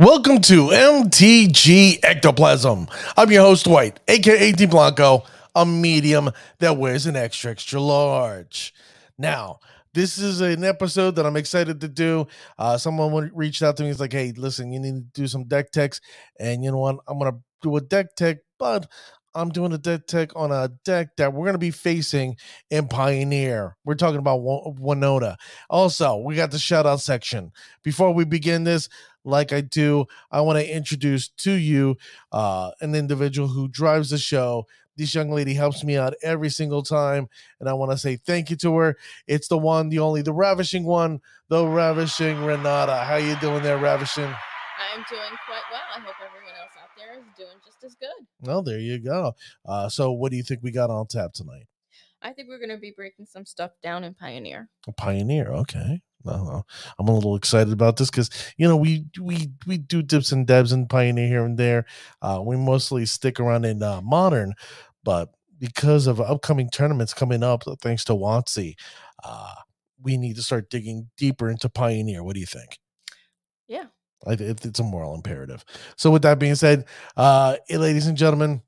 Welcome to MTG Ectoplasm. I'm your host, Dwight, aka D Blanco, a medium that wears an extra, extra large. Now, this is an episode that I'm excited to do. Uh, someone reached out to me. He's like, hey, listen, you need to do some deck techs. And you know what? I'm going to do a deck tech, but I'm doing a deck tech on a deck that we're going to be facing in Pioneer. We're talking about Winota. Also, we got the shout out section. Before we begin this, like I do, I want to introduce to you uh, an individual who drives the show. This young lady helps me out every single time, and I want to say thank you to her. It's the one, the only, the ravishing one, the ravishing Renata. How you doing there, ravishing? I'm doing quite well. I hope everyone else out there is doing just as good. Well, there you go. Uh, so, what do you think we got on tap tonight? I think we're going to be breaking some stuff down in Pioneer. Pioneer, okay. No, I'm a little excited about this because you know we we we do dips and dabs and pioneer here and there. Uh, we mostly stick around in uh, modern, but because of upcoming tournaments coming up, thanks to WotC, uh, we need to start digging deeper into pioneer. What do you think? Yeah, I, it, it's a moral imperative. So, with that being said, uh, ladies and gentlemen,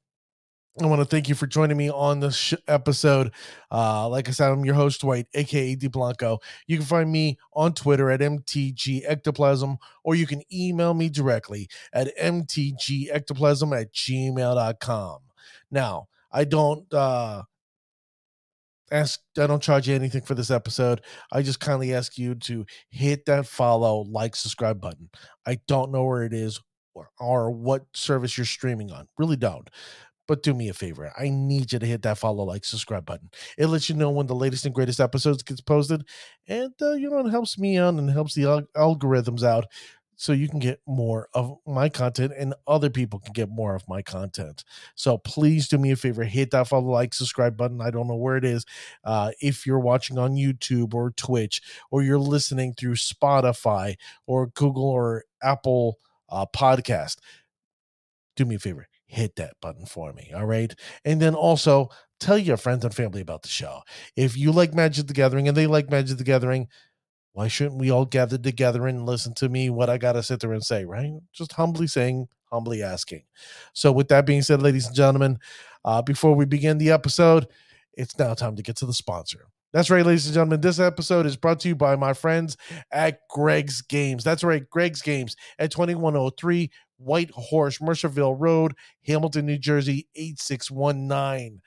I want to thank you for joining me on this sh- episode. Uh, like I said, I'm your host, Dwight, aka D Blanco. You can find me on Twitter at MTG Ectoplasm, or you can email me directly at MTG Ectoplasm at gmail.com. Now, I don't uh, ask, I don't charge you anything for this episode. I just kindly ask you to hit that follow, like, subscribe button. I don't know where it is or, or what service you're streaming on. Really don't but do me a favor. I need you to hit that follow, like, subscribe button. It lets you know when the latest and greatest episodes gets posted, and uh, you know it helps me out and helps the al- algorithms out, so you can get more of my content and other people can get more of my content. So please do me a favor, hit that follow, like, subscribe button. I don't know where it is. Uh, if you're watching on YouTube or Twitch, or you're listening through Spotify or Google or Apple uh, Podcast, do me a favor hit that button for me. All right. And then also tell your friends and family about the show. If you like Magic the Gathering and they like Magic the Gathering, why shouldn't we all gather together and listen to me what I got to sit there and say, right? Just humbly saying, humbly asking. So, with that being said, ladies and gentlemen, uh, before we begin the episode, it's now time to get to the sponsor. That's right, ladies and gentlemen. This episode is brought to you by my friends at Greg's Games. That's right, Greg's Games at 2103 White Horse, Mercerville Road, Hamilton, New Jersey, 8619.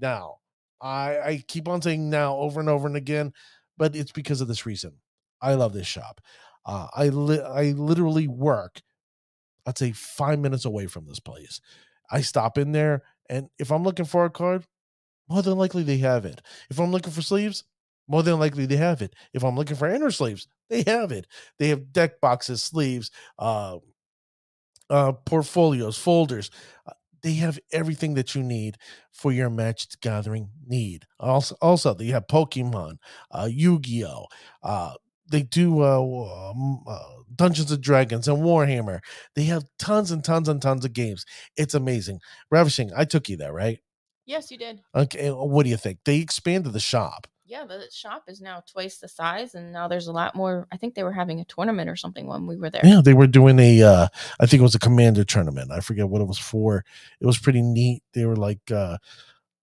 Now, I, I keep on saying now over and over and again, but it's because of this reason. I love this shop. Uh, I li- I literally work, I'd say five minutes away from this place. I stop in there, and if I'm looking for a card, more than likely they have it. If I'm looking for sleeves, more than likely they have it. If I'm looking for inner sleeves, they have it. They have deck boxes, sleeves, uh, uh, portfolios, folders. Uh, they have everything that you need for your Magic Gathering need. Also, also they have Pokemon, uh, Yu-Gi-Oh. Uh, they do uh, um, uh, Dungeons and Dragons and Warhammer. They have tons and tons and tons of games. It's amazing. Ravishing. I took you there, right? Yes, you did. Okay. What do you think? They expanded the shop yeah, the shop is now twice the size, and now there's a lot more. I think they were having a tournament or something when we were there. Yeah, they were doing a. Uh, I think it was a commander tournament. I forget what it was for. It was pretty neat. They were like, uh,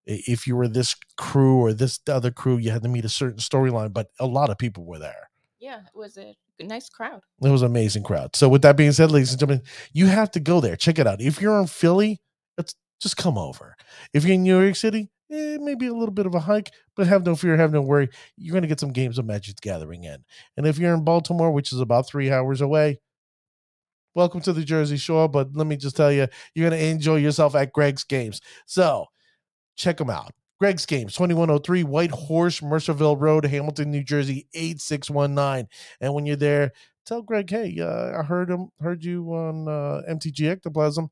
if you were this crew or this other crew, you had to meet a certain storyline. But a lot of people were there. Yeah, it was a nice crowd. It was an amazing crowd. So, with that being said, ladies and gentlemen, you have to go there. Check it out. If you're in Philly, it's just come over. If you're in New York City, eh, maybe a little bit of a hike, but have no fear, have no worry. You're going to get some games of Magic Gathering in. And if you're in Baltimore, which is about three hours away, welcome to the Jersey Shore. But let me just tell you, you're going to enjoy yourself at Greg's Games. So check them out. Greg's Games, 2103 White Horse, Mercerville Road, Hamilton, New Jersey, 8619. And when you're there, tell Greg, hey, uh, I heard him, heard you on uh, MTG Ectoplasm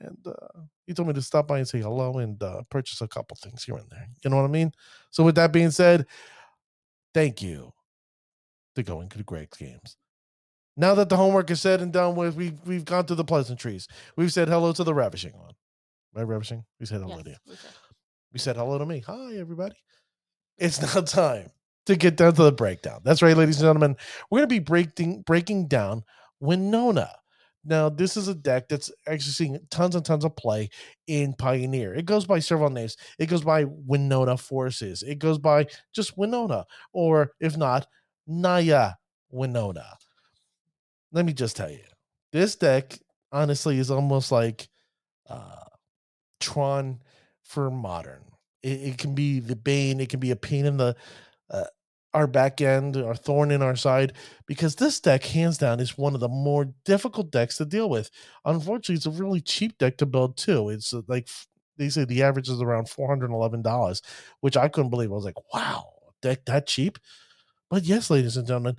and uh, he told me to stop by and say hello and uh, purchase a couple things here and there. You know what I mean? So with that being said, thank you to going to the Greg's games. Now that the homework is said and done with, we've we've gone through the pleasantries. We've said hello to the ravishing one. Right, ravishing? We said hello yes, to you. We said. we said hello to me. Hi, everybody. It's now time to get down to the breakdown. That's right, ladies and gentlemen. We're gonna be breaking breaking down Winota Now, this is a deck that's actually seeing tons and tons of play in Pioneer. It goes by several names. It goes by Winota Forces. It goes by just Winota, or if not, Naya Winota. Let me just tell you, this deck honestly is almost like uh, Tron for modern. It, it, can be the bane. It can be a pain in the uh, our back end, our thorn in our side, because this deck, hands down, is one of the more difficult decks to deal with. Unfortunately, it's a really cheap deck to build too. It's uh, like they say the average is around four hundred eleven dollars, which I couldn't believe. I was like, wow, deck that cheap. But yes, ladies and gentlemen,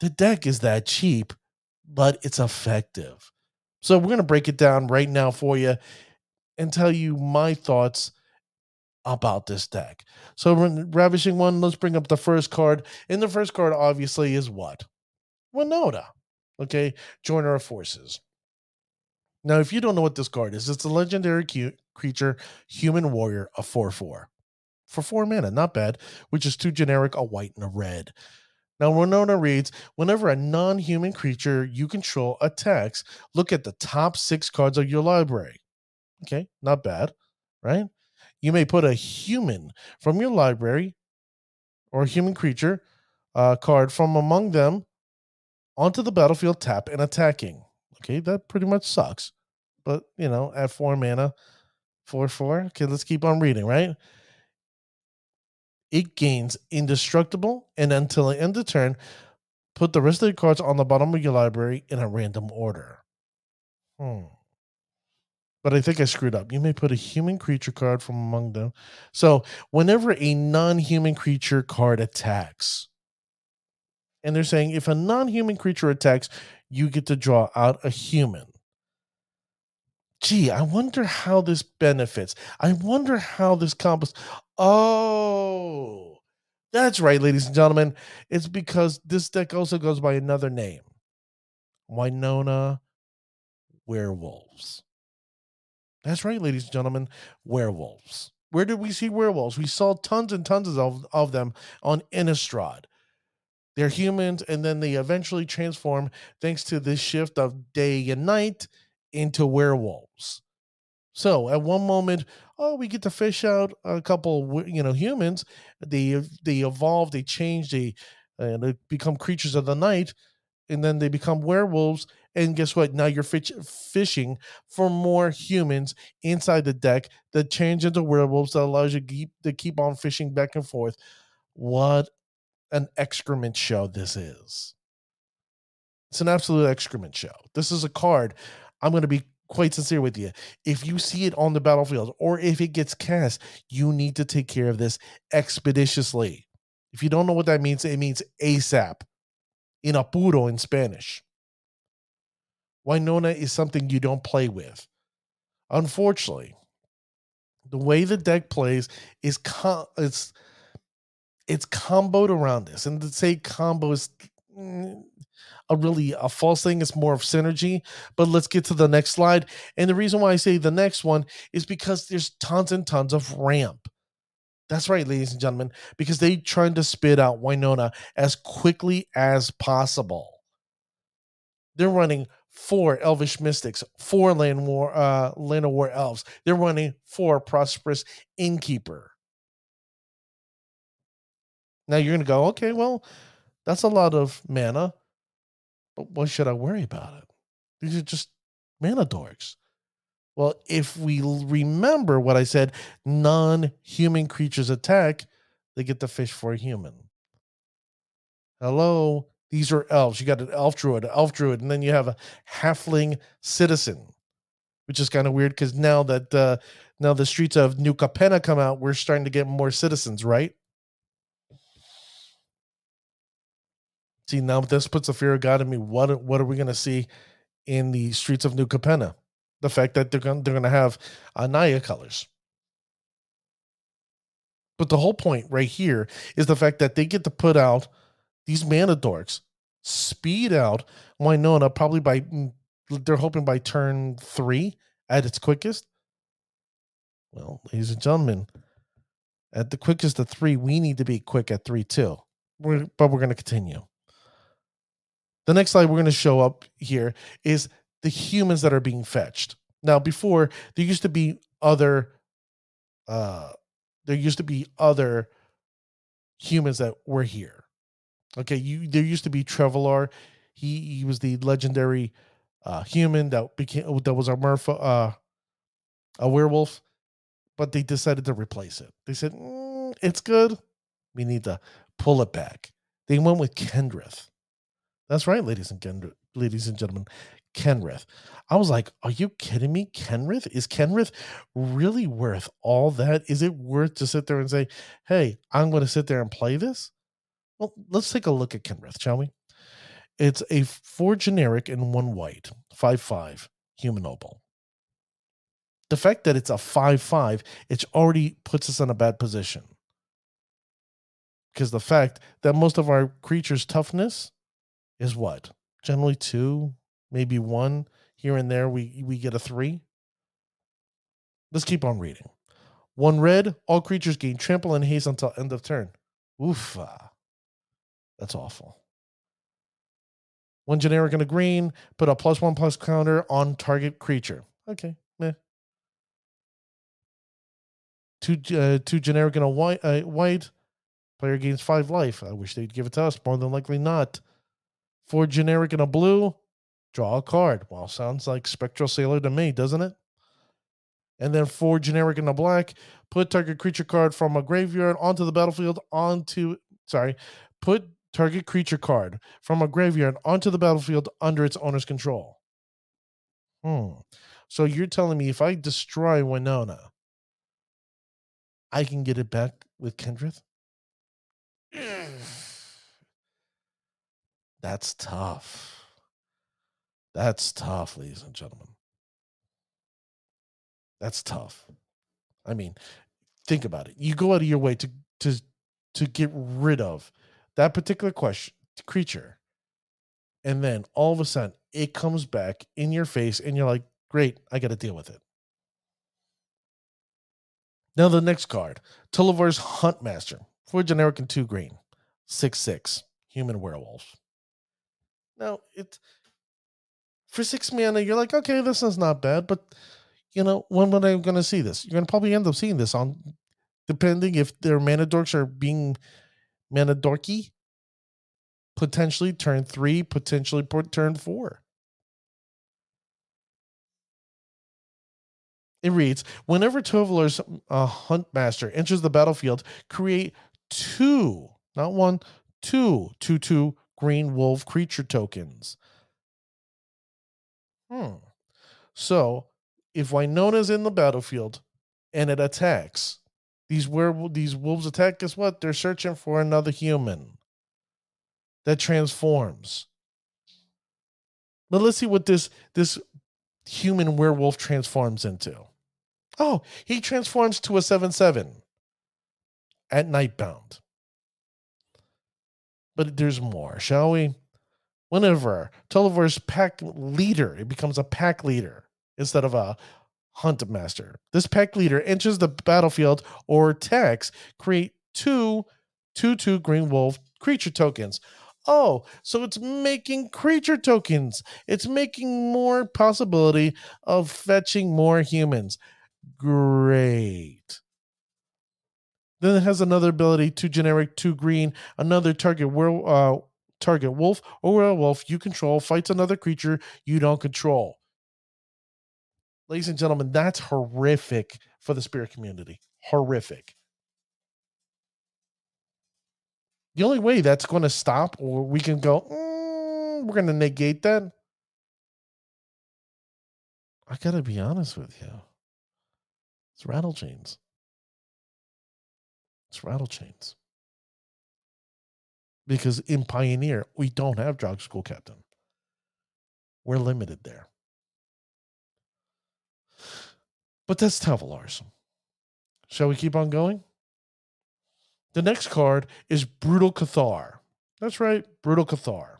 the deck is that cheap, but it's effective. So we're gonna break it down right now for you and tell you my thoughts about this deck. So, Ravishing One, let's bring up the first card. And the first card, obviously, is what? Winota. Okay, Joiner of Forces. Now, if you don't know what this card is, it's a legendary cu- creature, human warrior, a 4 4. For four mana, not bad, which is too generic, a white and a red. Now, Winota reads Whenever a non human creature you control attacks, look at the top six cards of your library. Okay, not bad, right? You may put a human from your library or a human creature uh, card from among them onto the battlefield, tap and attacking. Okay, that pretty much sucks. But, you know, at four mana, four, four. Okay, let's keep on reading, right? It gains indestructible, and until the end of turn, put the rest of the cards on the bottom of your library in a random order. Hmm but I think I screwed up. You may put a human creature card from among them. So, whenever a non human creature card attacks, and they're saying if a non human creature attacks, you get to draw out a human. Gee, I wonder how this benefits. I wonder how this combos. Oh, that's right, ladies and gentlemen. It's because this deck also goes by another name Winota Werewolves. That's right, ladies and gentlemen, werewolves. Where did we see werewolves? We saw tons and tons of, of them on Innistrad. They're humans, and then they eventually transform thanks to this shift of day and night into werewolves. So at one moment, oh, we get to fish out a couple, you know, humans. They they evolve, they change, they uh, they become creatures of the night, and then they become werewolves, and guess what? Now you're fish- fishing for more humans inside the deck that change into werewolves that allows you keep, to keep on fishing back and forth. What an excrement show this is. It's an absolute excrement show. This is a card. I'm going to be quite sincere with you. If you see it on the battlefield or if it gets cast, you need to take care of this expeditiously. If you don't know what that means, it means ASAP in apuro in Spanish. Winota is something you don't play with. Unfortunately, the way the deck plays is com- it's it's comboed around this, and to say combo is mm, a really a false thing. It's more of synergy. But let's get to the next slide. And the reason why I say the next one is because there's tons and tons of ramp. That's right, ladies and gentlemen, because they trying to spit out Winota as quickly as possible. They're running four elvish mystics, four Llanowar, uh, Llanowar Elves. They're running four prosperous innkeeper. Now you're going to go, okay, well, that's a lot of mana, but why should I worry about it? These are just mana dorks. Well, if we remember what I said, non human creatures attack, they get the fish for a human. Hello, these are elves. You got an elf druid, an elf druid, and then you have a halfling citizen, which is kind of weird because now that uh, now the streets of New Capenna come out, we're starting to get more citizens, right? See, now this puts a fear of God in me. What what are we going to see in the streets of New Capenna? The fact that they're going they're going to have a Naya colors. But the whole point right here is the fact that they get to put out these mana dorks speed out Winota probably by mm, they're hoping by turn three at its quickest. Well, ladies and gentlemen, at the quickest of three, we need to be quick at three too. We're, but we're going to continue. The next slide we're going to show up here is the humans that are being fetched. Now, before there used to be other, uh, there used to be other humans that were here. Okay, you there used to be Tovolar. He he was the legendary uh, human that became that was a Murph, uh, a werewolf, but they decided to replace it. They said mm, it's good. We need to pull it back. They went with Kenrith. That's right, ladies and Kenrith, ladies and gentlemen. Kenrith. I was like, are you kidding me? Kenrith? Is Kenrith really worth all that? Is it worth to sit there and say, hey, I'm going to sit there and play this? Well, let's take a look at Kenrith, shall we? It's a four generic and one white, 5 5 human noble. The fact that it's a 5 5, it already puts us in a bad position. Because the fact that most of our creatures' toughness is what? Generally two, maybe one here and there we we get a three. Let's keep on reading. One red all creatures gain trample and haste until end of turn. Oof that's awful. One generic and a green put a plus one plus counter on target creature. Okay meh. two uh, two generic and a white uh, white player gains five life. I wish they'd give it to us. More than likely not. Four generic and a blue draw a card. Well, sounds like Spectral Sailor to me, doesn't it? And then four generic in the black, put target creature card from a graveyard onto the battlefield onto sorry, put target creature card from a graveyard onto the battlefield under its owner's control. Hmm. So you're telling me if I destroy Winota, I can get it back with Kenrith? That's tough. That's tough, ladies and gentlemen. That's tough. I mean, think about it. You go out of your way to to to get rid of that particular question creature, and then all of a sudden it comes back in your face, and you're like, "Great, I got to deal with it." Now the next card, Tovolar's Huntmaster, four generic and two green, six six human werewolf. Now it's for six mana, you're like, okay, this is not bad, but you know, when when I'm gonna see this? You're gonna probably end up seeing this on depending if their mana dorks are being mana dorky, potentially turn three, potentially turn four. It reads Whenever Tovolar's uh, Huntmaster enters the battlefield, create two, not one, two, two, two green wolf creature tokens. Hmm. So if Winota's in the battlefield and it attacks, these werewolves, these wolves attack, guess what? They're searching for another human that transforms. But let's see what this this human werewolf transforms into. Oh, he transforms to a 7-7 at Nightbound. But there's more, shall we? Whenever Tovolar's pack leader, it becomes a pack leader instead of a hunt master. This pack leader enters the battlefield or attacks, create two two two green wolf creature tokens. Oh, so it's making creature tokens. It's making more possibility of fetching more humans. Great. Then it has another ability, two generic, two green, another target where uh, target wolf or werewolf you control fights another creature you don't control. Ladies and gentlemen, that's horrific for the spirit community. Horrific. The only way that's going to stop, or we can go, mm, we're going to negate that. I got to be honest with you. It's rattle chains. It's rattle chains because in Pioneer, we don't have Drogskol Captain. We're limited there. But that's Tovolar's. Shall we keep on going? The next card is Brutal Cathar. That's right, Brutal Cathar.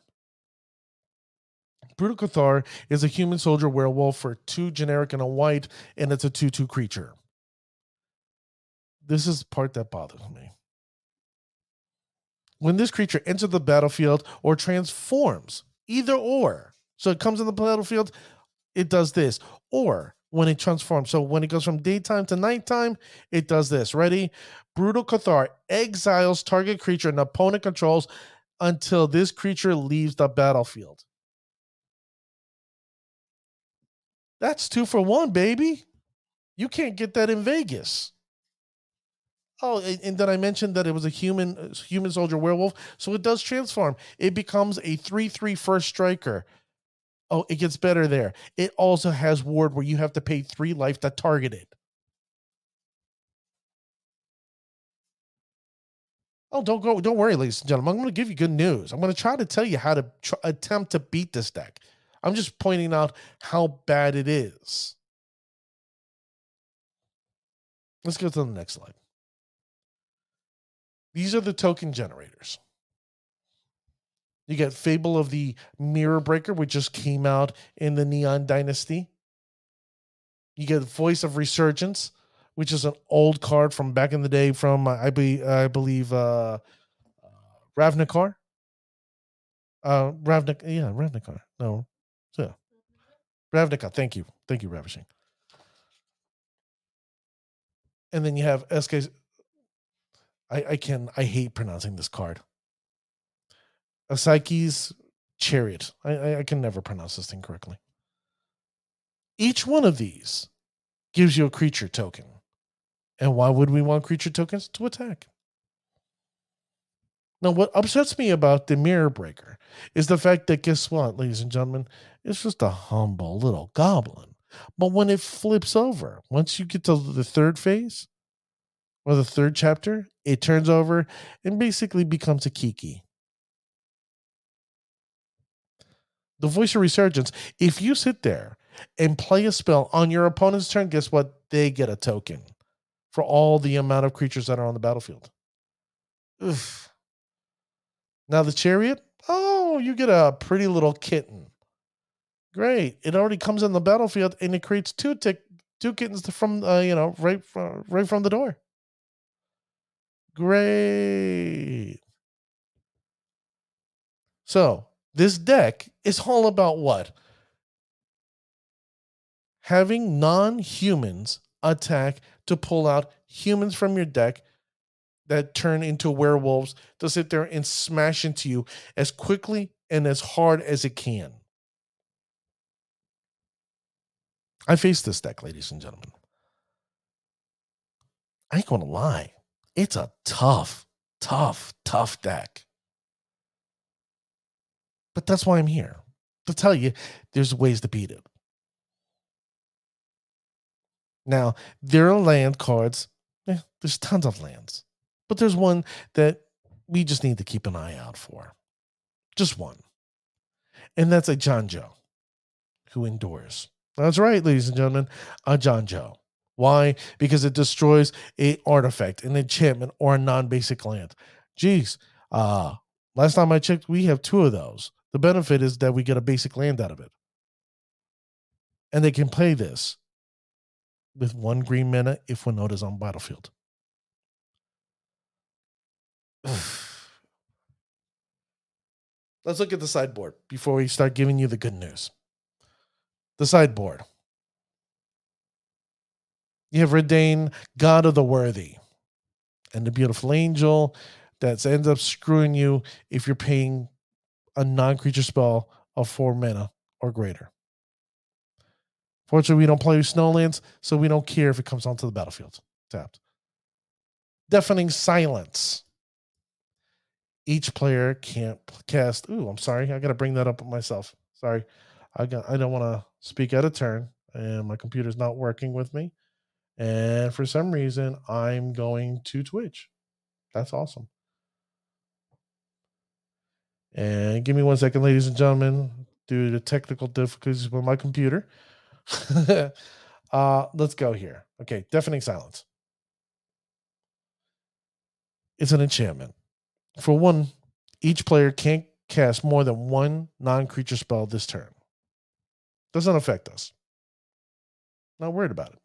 Brutal Cathar is a human soldier werewolf for two generic and a white, and it's a 2 2 creature. This is part that bothers me when this creature enters the battlefield or transforms, either or. So it comes in the battlefield it does this. Or when it transforms, so when it goes from daytime to nighttime, it does this. Ready? Brutal Cathar exiles target creature an opponent controls until this creature leaves the battlefield. That's two for one, baby. You can't get that in Vegas. Oh, and, then I mentioned that it was a human uh, human soldier werewolf, so it does transform. It becomes a 3-3 first striker. Oh, it gets better there. It also has ward where you have to pay 3 life to target it. Oh, don't go. Don't worry, ladies and gentlemen. I'm going to give you good news. I'm going to try to tell you how to tr- attempt to beat this deck. I'm just pointing out how bad it is. Let's go to the next slide. These are the token generators. You get Fable of the Mirror Breaker, which just came out in the Neon Dynasty. You get Voice of Resurgence, which is an old card from back in the day from I, be, I believe uh, uh, Ravnikar. Uh, Ravnik, yeah, Ravnikar. No, yeah, Ravnica. Thank you, thank you, Ravishing. And then you have SK. I I can I hate pronouncing this card. Esika's Chariot. I I can never pronounce this thing correctly. Each one of these gives you a creature token. And why would we want creature tokens? To attack. Now, what upsets me about the Mirror Breaker is the fact that, guess what, ladies and gentlemen? It's just a humble little goblin. But when it flips over, once you get to the third phase or the third chapter, it turns over and basically becomes a Kiki. The Voice of Resurgence, if you sit there and play a spell on your opponent's turn, guess what? They get a token for all the amount of creatures that are on the battlefield. Oof. Now the chariot, oh, you get a pretty little kitten. Great. It already comes on the battlefield and it creates two tick two kittens from uh, you know right from right from the door. Great. So this deck is all about what? Having non-humans attack to pull out humans from your deck that turn into werewolves to sit there and smash into you as quickly and as hard as it can. I faced this deck, ladies and gentlemen. I ain't gonna lie. It's a tough, tough, tough deck. But that's why I'm here to tell you there's ways to beat it. Now, there are land cards. Eh, there's tons of lands. But there's one that we just need to keep an eye out for. Just one. And that's a Janjo who endures. That's right, ladies and gentlemen, a Janjo. Why? Because it destroys a artifact, an enchantment, or a non-basic land. Jeez. uh, last time I checked, we have two of those. The benefit is that we get a basic land out of it. And they can play this with one green mana if Winota is on battlefield. Let's look at the sideboard before we start giving you the good news. The sideboard. You have Reidane, God of the Worthy, and the beautiful angel that ends up screwing you if you're paying a non creature spell of four mana or greater. Fortunately, we don't play with Snowlands, so we don't care if it comes onto the battlefield. Tapped. Deafening Silence each player can't cast. Ooh, I'm sorry. I got to bring that up myself. Sorry. I got. I don't want to speak out of turn, and my computer's not working with me. And for some reason, I'm going to Twitch. That's awesome. And give me one second, ladies and gentlemen, due to technical difficulties with my computer. uh, let's go here. Okay, deafening silence. It's an enchantment. For one, each player can't cast more than one non creature spell this turn. Doesn't affect us. Not worried about it.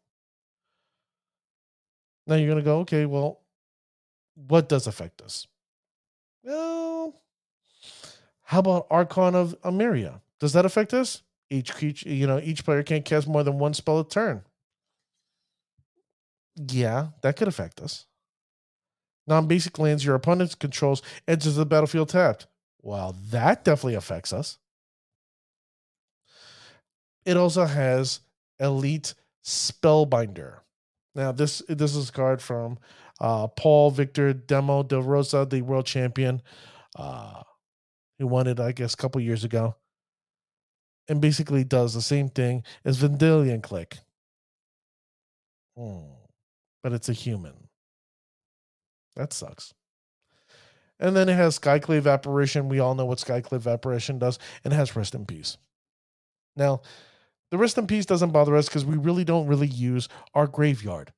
Now you're going to go, okay, well, what does affect us? Well, how about Archon of Emeria? Does that affect us? Each creature, you know, each player can't cast more than one spell a turn. Yeah, that could affect us. Non basic lands your opponent controls enters the battlefield tapped. Well, that definitely affects us. It also has Elite Spellbinder. Now, this this is a card from uh, Paulo Vitor Damo da Rosa, the world champion, uh, who won it, I guess, a couple years ago. And basically does the same thing as Vendilion Clique, Hmm. But it's a human. That sucks. And then it has Skyclave Apparition. We all know what Skyclave Apparition does, and it has Rest in Peace. Now, the Rest in Peace doesn't bother us because we really don't really use our graveyard.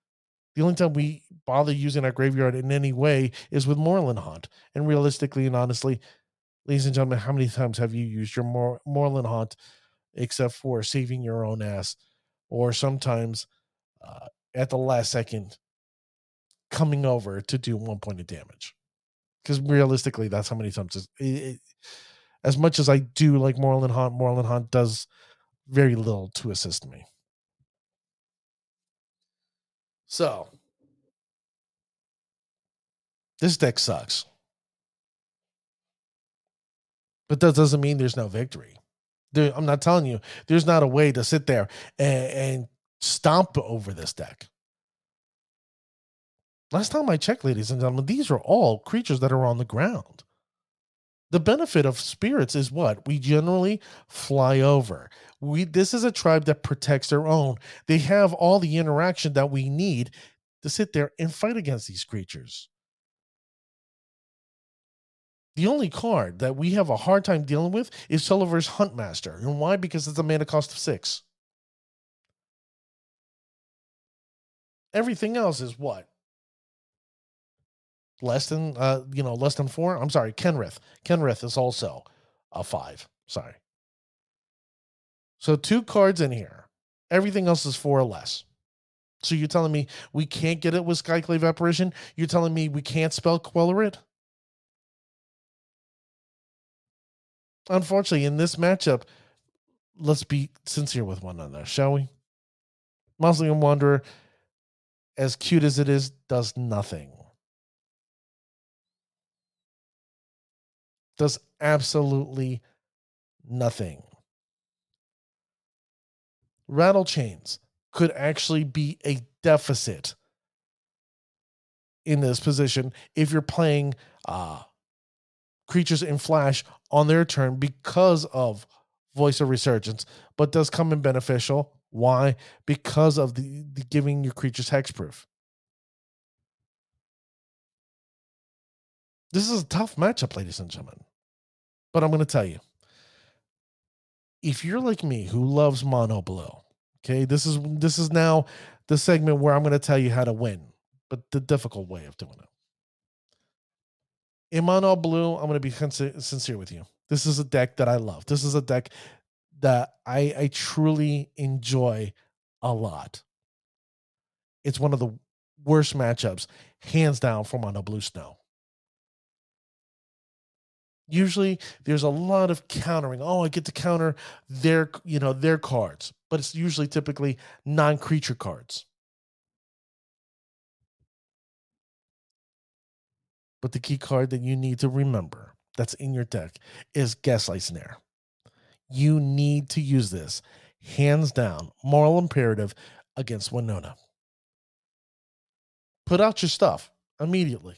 The only time we bother using our graveyard in any way is with Moorland Haunt. And realistically and honestly, ladies and gentlemen, how many times have you used your Mor- Moorland Haunt except for saving your own ass or sometimes uh, at the last second coming over to do one point of damage? Because realistically, that's how many times. It, it, as much as I do like Moorland Haunt, Moorland Haunt does very little to assist me. So, this deck sucks. But that doesn't mean there's no victory. There, I'm not telling you, there's not a way to sit there and, and stomp over this deck. Last time I checked, ladies and gentlemen, these are all creatures that are on the ground. The benefit of spirits is what? We generally fly over. We this is a tribe that protects their own. They have all the interaction that we need to sit there and fight against these creatures. The only card that we have a hard time dealing with is Tovolar's Huntmaster. And why? Because it's a mana cost of six. Everything else is what? Less than uh you know less than four i'm sorry kenrith. Kenrith is also a five sorry. So two cards in here. Everything else is four or less. So you're telling me we can't get it with skyclave apparition? You're telling me we can't spell quellerit? Unfortunately in this matchup let's be sincere with one another shall we? Mausoleum Wanderer, as cute as it is, does nothing. Does absolutely nothing. Rattle chains could actually be a deficit in this position if you're playing uh, creatures in flash on their turn because of voice of resurgence, but does come in beneficial. Why? Because of the, the giving your creatures hexproof. This is a tough matchup, ladies and gentlemen. But I'm going to tell you if you're like me who loves mono blue, okay, this is this is now the segment where I'm going to tell you how to win, but the difficult way of doing it. In mono blue, I'm going to be sincere with you. This is a deck that I love. This is a deck that I, I truly enjoy a lot. It's one of the worst matchups, hands down, for mono blue snow usually there's a lot of countering. Oh i get to counter their you know their cards but it's usually typically non-creature cards. But the key card that you need to remember that's in your deck is gaslight snare. You need to use this hands down moral imperative against winota. Put out your stuff immediately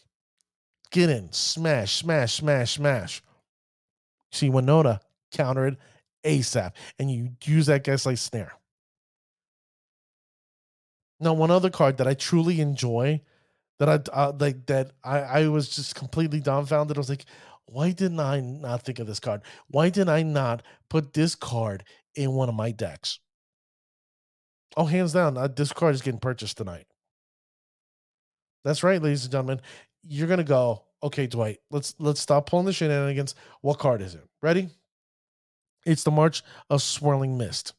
Get in, smash, smash, smash, smash. See, Winota countered ASAP, and you use that gaslight snare. Now, one other card that I truly enjoy, that I uh, like, that I, I was just completely dumbfounded. I was like, why didn't I not think of this card? Why did I not put this card in one of my decks? Oh, hands down, uh, this card is getting purchased tonight. That's right, ladies and gentlemen you're gonna go, okay, Dwight, let's let's stop pulling the shenanigans. What card is it? Ready? It's the March of Swirling Mist.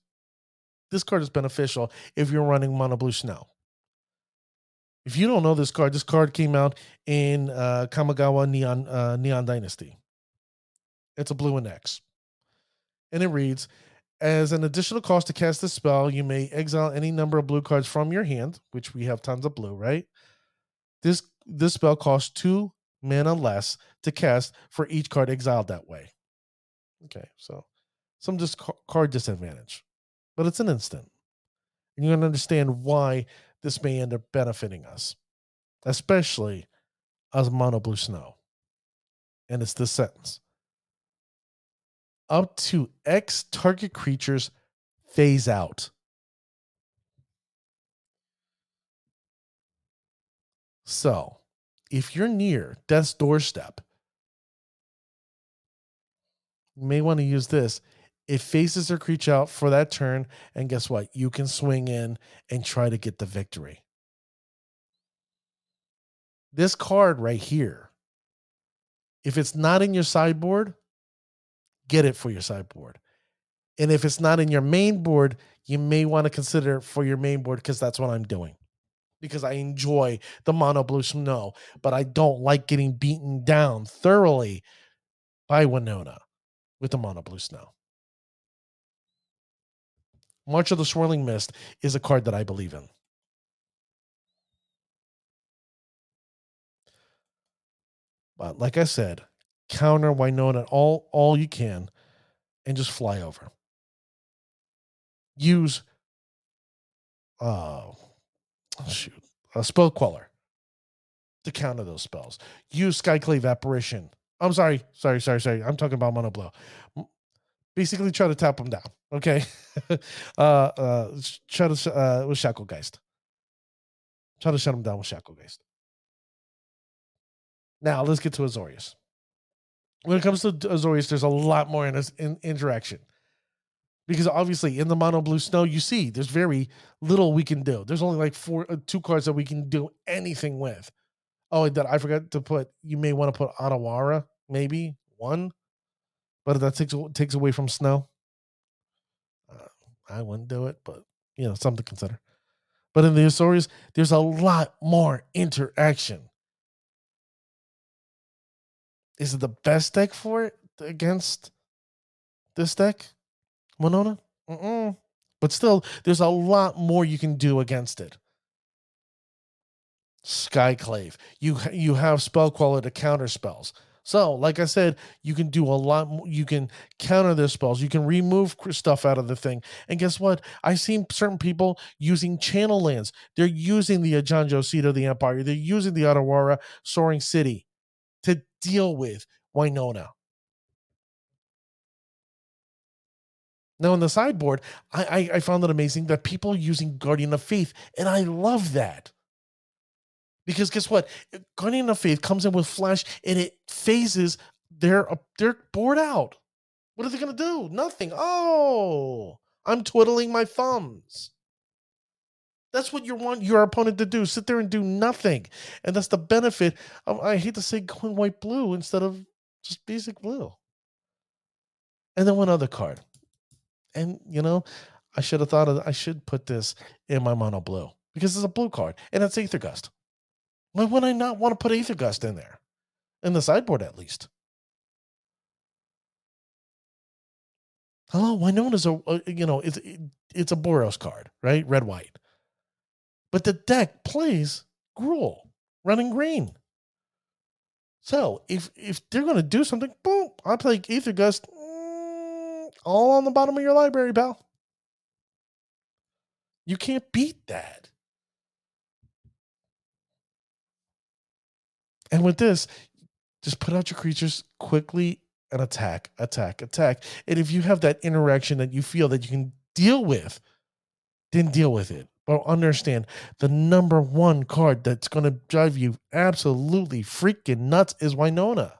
This card is beneficial if you're running Mono Blue Snow. If you don't know this card, this card came out in uh, Kamigawa Neon uh, Neon Dynasty. It's a blue and X, and it reads: As an additional cost to cast this spell, you may exile any number of blue cards from your hand, which we have tons of blue, right? This this spell costs two mana less to cast for each card exiled that way. Okay, so some just card disadvantage, but it's an instant. And you're going to understand why this may end up benefiting us, especially as mono blue snow. And it's this sentence up to X target creatures phase out. So, if you're near death's doorstep, you may want to use this. It faces their creature out for that turn, and guess what? You can swing in and try to get the victory. This card right here, if it's not in your sideboard, get it for your sideboard. And if it's not in your main board, you may want to consider it for your main board because that's what I'm doing. Because I enjoy the mono blue snow, but I don't like getting beaten down thoroughly by Winota with the mono blue snow. March of the Swirling Mist is a card that I believe in. But like I said, counter Winota all all you can and just fly over. Use oh, uh shoot, a spell queller to counter those spells. Use Skyclave apparition. I'm sorry, sorry, sorry, sorry. I'm talking about mono blow. Basically, try to tap them down. Okay, uh, uh, try to uh, with Shacklegeist. Try to shut them down with Shacklegeist. Now let's get to Azorius when it comes to Azorius, there's a lot more in, in interaction because obviously in the mono blue snow you see there's very little we can do. There's only like four uh, two cards that we can do anything with. Oh that i forgot to put you may want to put Otawara, maybe one. But that takes takes away from snow. Uh, i wouldn't do it but you know something to consider. But in the Azorius, there's a lot more interaction. Is it the best deck for it against this deck, Winota? Mm-mm. But still, there's a lot more you can do against it. Skyclave. You you have Spell Queller to counter spells. So, like I said, you can do a lot more. You can counter their spells. You can remove stuff out of the thing. And guess what? I've seen certain people using channel lands. They're using the Eiganjo Seat of the Empire. They're using the Otawara Soaring City to deal with Winota. Now, on the sideboard, I, I, I found it amazing that people are using Guardian of Faith, and I love that. Because guess what? Guardian of Faith comes in with flash and it phases their their board out. What are they gonna do? Nothing. Oh, I'm twiddling my thumbs. That's what you want your opponent to do. Sit there and do nothing. And that's the benefit of, I hate to say, going white blue instead of just basic blue. And then one other card. And, you know, I should have thought of, I should put this in my mono blue because it's a blue card and it's Aether Gust. Why would I not want to put Aether Gust in there? In the sideboard, at least. Hello, Winota's a, a you know, it's, it's a Boros card, right? Red, white. But the deck plays Gruul, running green. So if if they're gonna do something, boom, I play Aether Gust all on the bottom of your library, pal. You can't beat that. And with this, just put out your creatures quickly and attack, attack, attack. And if you have that interaction that you feel that you can deal with, then deal with it. But understand the number one card that's going to drive you absolutely freaking nuts is Winota.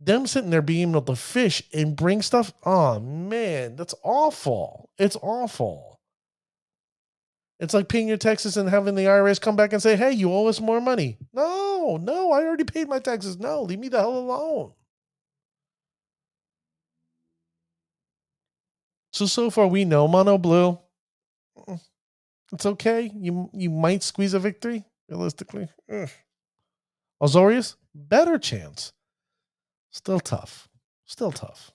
Them sitting there being able to fish and bring stuff. Oh man, that's awful. It's awful. It's like paying your taxes and having the IRS come back and say, hey, you owe us more money. No, no, I already paid my taxes. No, leave me the hell alone. So so far we know mono blue. It's okay. You you might squeeze a victory realistically. Ugh. Azorius better chance. Still tough. Still tough.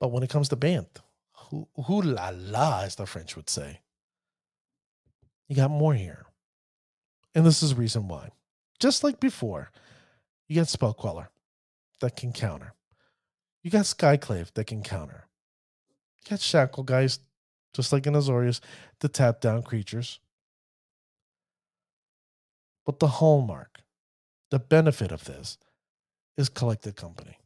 But when it comes to Bant, who, who la la, as the French would say, you got more here. And this is the reason why. Just like before, you got Spell Queller that can counter. You got Skyclave that can counter. You got Shacklegeist, just like in Azorius, to tap down creatures. But the hallmark, the benefit of this, is collected company.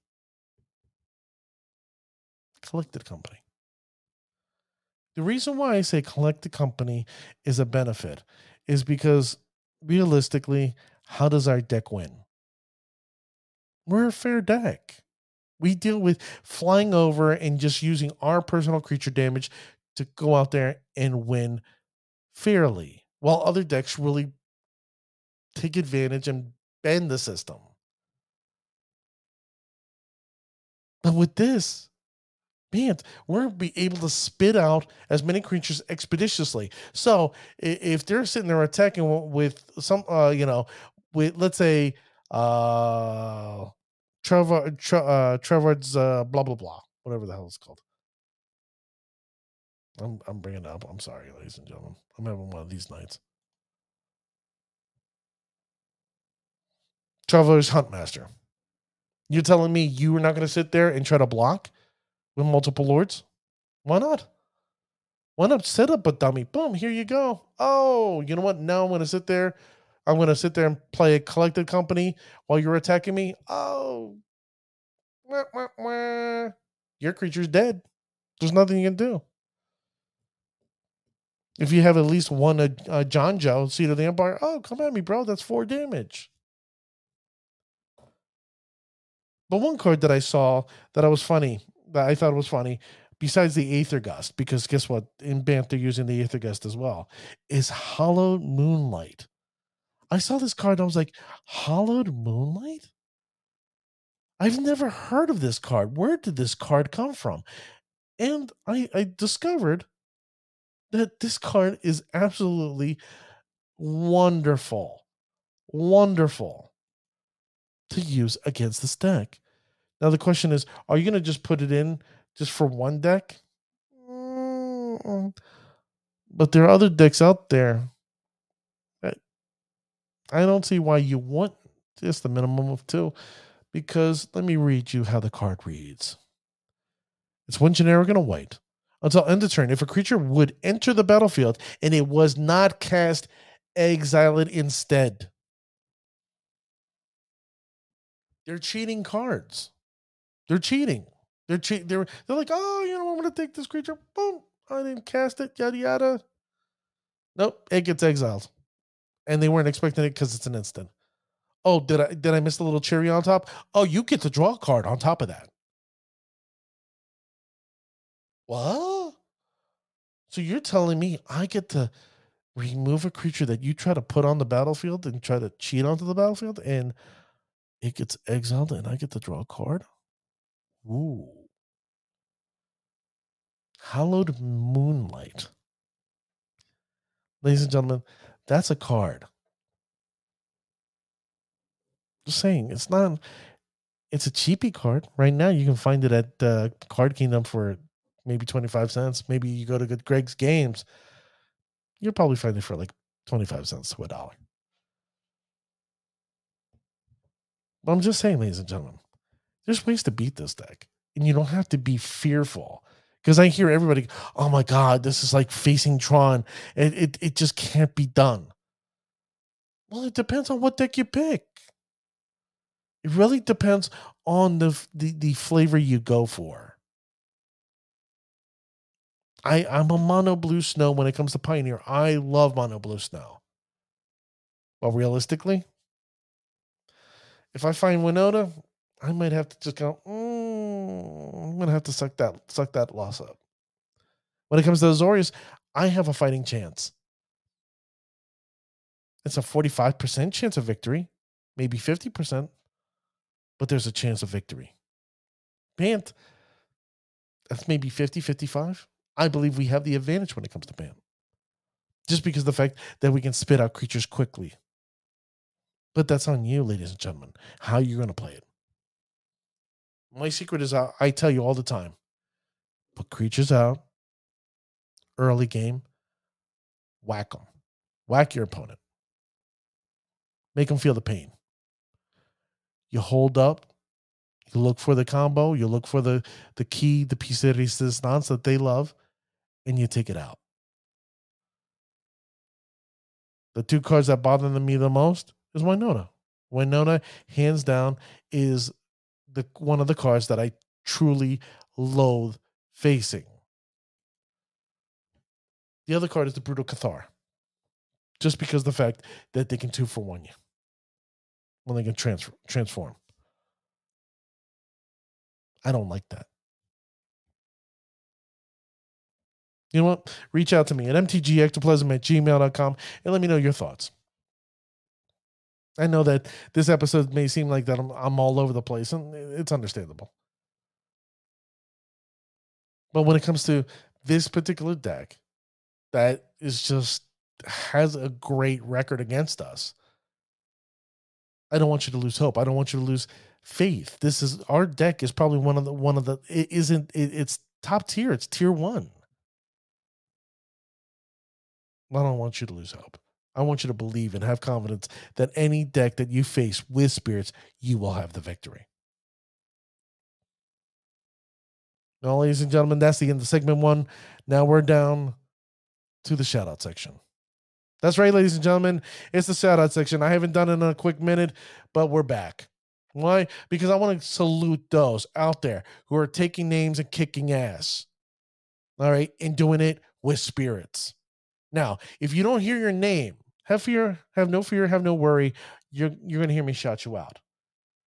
Collected company. The reason why I say collected company is a benefit is because realistically, how does our deck win? We're a fair deck. We deal with flying over and just using our personal creature damage to go out there and win fairly, while other decks really take advantage and bend the system. But with this, man, we're be able to spit out as many creatures expeditiously. So if they're sitting there attacking with some, uh, you know, with let's say, uh, Trevor, Tre- uh, Trevor's uh, blah blah blah, whatever the hell it's called. I'm I'm bringing it up. I'm sorry, ladies and gentlemen. I'm having one of these nights. Traveler's Huntmaster. You're telling me you are not going to sit there and try to block with multiple lords? Why not? Why not set up a dummy? Boom, here you go. Oh, you know what? Now I'm going to sit there. I'm going to sit there and play a collected company while you're attacking me. Oh, wah, wah, wah. your creature's dead. There's nothing you can do. If you have at least one uh, uh, Eiganjo, Seat of the Empire, oh, come at me, bro. That's four damage. But one card that I saw that I was funny, that I thought was funny, besides the Aether Gust, because guess what? In Bant, they're using the Aether Gust as well, is Hallowed Moonlight. I saw this card I was like, Hallowed Moonlight? I've never heard of this card. Where did this card come from? And I, I discovered that this card is absolutely wonderful. Wonderful to use against this deck. Now the question is, are you going to just put it in just for one deck? But there are other decks out there. I don't see why you want just the minimum of two. Because let me read you how the card reads. It's one generic and a white. Until end of turn, if a creature would enter the battlefield and it was not cast, exile it instead. They're cheating cards. They're cheating. They're cheating. They're they're like, oh, you know, I'm gonna take this creature. Boom, I didn't cast it. Yada yada. Nope, it gets exiled, and they weren't expecting it because it's an instant. Oh, did I did I miss the little cherry on top? Oh, you get to draw a card on top of that. What? So you're telling me I get to remove a creature that you try to put on the battlefield and try to cheat onto the battlefield, and it gets exiled and I get to draw a card? Ooh. Hallowed Moonlight. Ladies and gentlemen, that's a card. Just saying, it's not. It's a cheapy card. Right now, you can find it at uh, Card Kingdom for maybe 25 cents. Maybe you go to Good Greg's Games, you'll probably find it for like 25 cents to a dollar. But I'm just saying, ladies and gentlemen, there's ways to beat this deck. And you don't have to be fearful. Because I hear everybody, oh my God, this is like facing Tron. It, it, it just can't be done. Well, it depends on what deck you pick. It really depends on the, the, the flavor you go for. I, I'm a mono blue snow when it comes to Pioneer. I love mono blue snow. But realistically, if I find Winota, I might have to just go. Mm, I'm gonna have to suck that suck that loss up. When it comes to Azorius, I have a fighting chance. It's a 45% chance of victory, maybe 50%, but there's a chance of victory. Bant, that's maybe 50, 55. I believe we have the advantage when it comes to Bant. Just because of the fact that we can spit out creatures quickly. But that's on you, ladies and gentlemen, how you're going to play it. My secret is I, I tell you all the time put creatures out, early game, whack them, whack your opponent, make them feel the pain. You hold up, you look for the combo, you look for the the key, the piece de resistance that they love, and you take it out. The two cards that bother me the most is Winota. Winota, hands down, is the one of the cards that I truly loathe facing. The other card is the Brutal Cathar. Just because the fact that they can two for one you when they can transfer, transform. I don't like that. You know what? Reach out to me at mtgectoplasm at gmail.com and let me know your thoughts. I know that this episode may seem like that I'm, I'm all over the place, and it's understandable. But when it comes to this particular deck, that is just has a great record against us. I don't want you to lose hope. I don't want you to lose faith. This is our deck is probably one of the one of the it isn't it, it's top tier. It's tier one. I don't want you to lose hope. I want you to believe and have confidence that any deck that you face with spirits, you will have the victory. Now, ladies and gentlemen, that's the end of segment one. Now we're down to the shout out section. That's right, ladies and gentlemen. It's the shout out section. I haven't done it in a quick minute, but we're back. Why? Because I want to salute those out there who are taking names and kicking ass. All right. And doing it with spirits. Now, if you don't hear your name, have fear, have no fear, have no worry. You're you're gonna hear me shout you out.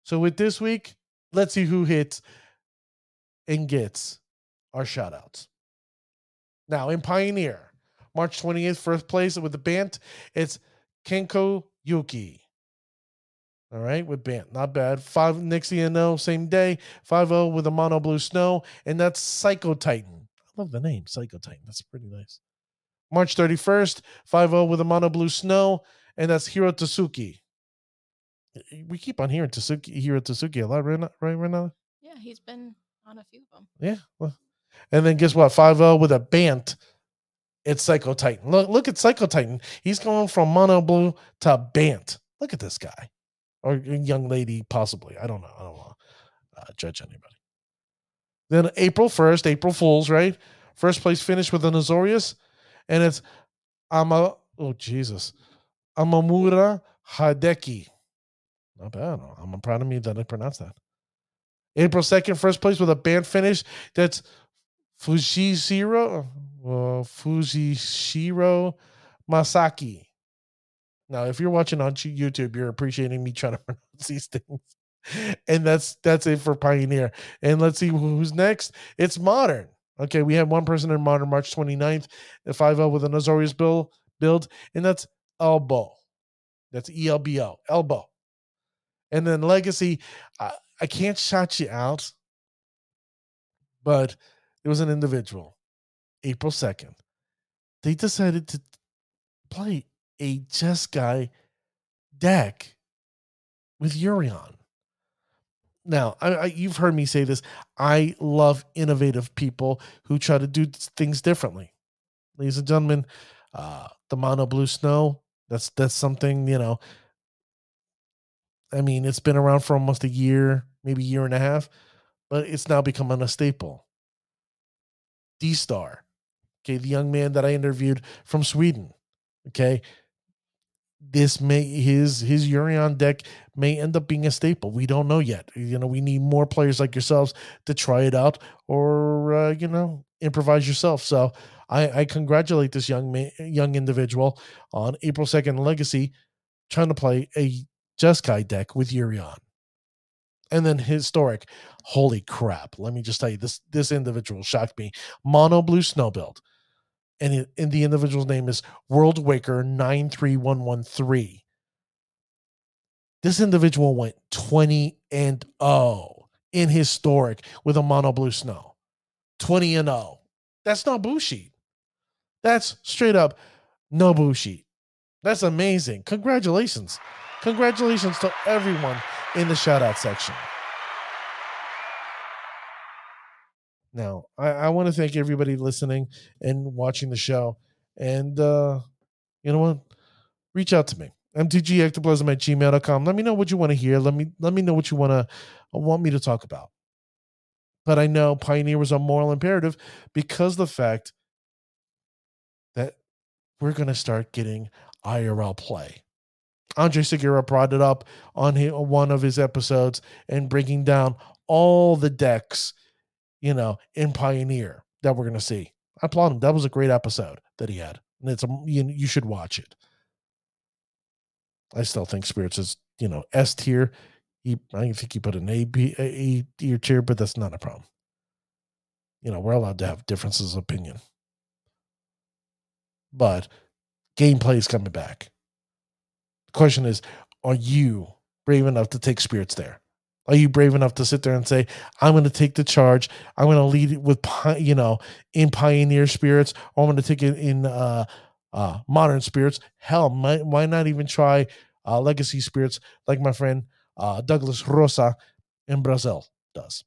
So with this week, let's see who hits and gets our shout outs. Now in Pioneer, March 28th, first place with the Bant. It's Kenko Yuki. All right, with Bant. Not bad. Five Nixie and No, same day. 5 0 with a mono blue snow. And that's Psycho Titan. I love the name, Psycho Titan. That's pretty nice. March 31st, 5 0 with a mono blue snow. And that's Hiro Tsuki. We keep on hearing Tsuki, Hiro Tsuki a lot, right, right, right now? Yeah, he's been on a few of them. Yeah. Well, and then guess what? 5 0 with a Bant it's Psycho Titan. Look, look at Psycho Titan. He's going from mono blue to Bant. Look at this guy, or young lady, possibly. I don't know. I don't want to uh, judge anybody. Then April first, April Fools, right? First place finish with an Azorius, and it's Ama. Oh Jesus, Amamura Hideki. Not bad. I'm proud of me that I pronounced that. April 2nd, first place with a Bant finish. That's Fuji Fujishiro uh, Fujishiro Masaki. Now, if you're watching on YouTube, you're appreciating me trying to pronounce these things. And that's that's it for Pioneer. And let's see who's next. It's Modern. Okay, we have one person in Modern March 29th, the 5 with an Azorius build, build, and that's Elbow. That's E L B O, Elbow. And then Legacy, I, I can't shout you out, but it was an individual April 2nd, they decided to play a Jeskai deck with Yorion. Now, I, I, you've heard me say this. I love innovative people who try to do things differently. Ladies and gentlemen, uh, the mono blue snow, that's that's something, you know. I mean, it's been around for almost a year, maybe a year and a half, but it's now becoming a staple. D Star, Okay, the young man that I interviewed from Sweden. Okay. This may his his Yorion deck may end up being a staple. We don't know yet. You know, we need more players like yourselves to try it out or uh, you know, improvise yourself. So I, I congratulate this young man, young individual on April 2nd Legacy trying to play a Jeskai deck with Yorion. And then historic. Holy crap. Let me just tell you this this individual shocked me. Mono blue snow build and, it, and the individual's name is World Waker 93113. This individual went 20 and 0 in historic with a mono blue snow. 20 and 0. That's not bullshit. That's straight up no bullshit. That's amazing. Congratulations. Congratulations to everyone in the shout out section. Now, I, I want to thank everybody listening and watching the show. And uh, you know what? Reach out to me. mtgectoplasm at gmail.com. Let me know what you want to hear. Let me let me know what you want to want me to talk about. But I know Pioneer was a moral imperative because the fact that we're going to start getting IRL play. Andre Segura brought it up on one of his episodes and breaking down all the decks, you know, in Pioneer that we're going to see. I applaud him. That was a great episode that he had. And it's a you, you should watch it. I still think Spirits is, you know, S tier. He, I think he put an A, B, A, A tier tier, but that's not a problem. You know, we're allowed to have differences of opinion. But gameplay is coming back. The question is, are you brave enough to take spirits there? Are you brave enough to sit there and say, I'm going to take the charge. I'm going to lead it with, you know, in pioneer spirits, or I'm going to take it in uh, uh, modern spirits. Hell, might, why not even try uh, legacy spirits like my friend uh, Douglas Rosa in Brazil does?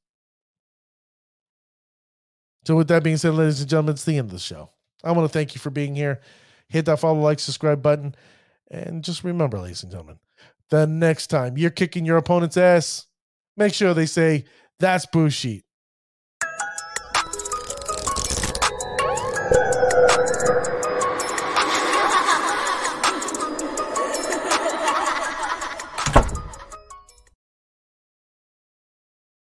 So, with that being said, ladies and gentlemen, it's the end of the show. I want to thank you for being here. Hit that follow, like, subscribe button. And just remember, ladies and gentlemen, the next time you're kicking your opponent's ass, make sure they say, that's Bullshit.